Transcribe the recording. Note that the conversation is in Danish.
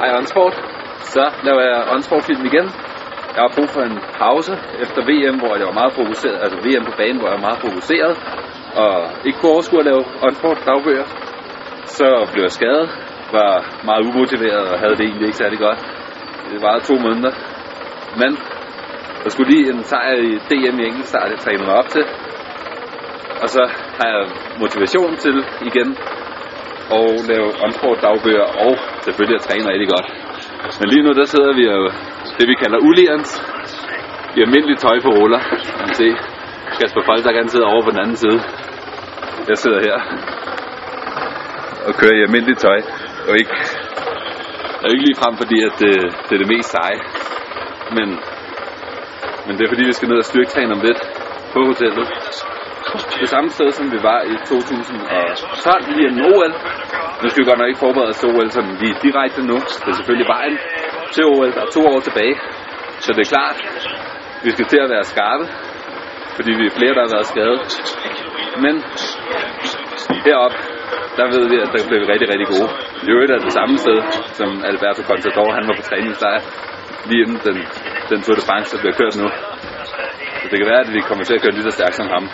Hej Onsport. Så laver jeg Onsport-film igen. Jeg har brug for en pause efter VM, hvor jeg var meget fokuseret, altså VM på banen, hvor jeg var meget fokuseret, og ikke kunne overskue at lave Onsport dagbøger. Så blev jeg skadet, var meget umotiveret og havde det egentlig ikke særlig godt. Det varede to måneder. Men der skulle lige en sejr i DM i enkeltstart, jeg trænede mig op til. Og så har jeg motivation til igen og lave onsport dagbøger og selvfølgelig at træne rigtig godt. Men lige nu der sidder vi jo det vi kalder ulians i almindeligt tøj på ruller. Man kan se Kasper Foltak han sidder over på den anden side. Jeg sidder her og kører i almindeligt tøj og ikke og ikke lige frem fordi at det, det er det mest seje. Men, men det er fordi vi skal ned og styrketræne om lidt på hotellet det samme sted, som vi var i 2012 i en OL. Nu skal vi godt nok ikke forberede os til OL som vi direkte nu. Det er selvfølgelig vejen til OL, der er to år tilbage. Så det er klart, vi skal til at være skarpe, fordi vi er flere, der har været skadet. Men heroppe, der ved vi, at der bliver vi rigtig, rigtig gode. I øvrigt er det samme sted, som Alberto Contador, han var på træningslejr lige inden den, den Tour de France, der bliver kørt nu. Så det kan være, at vi kommer til at køre lige så stærkt som ham.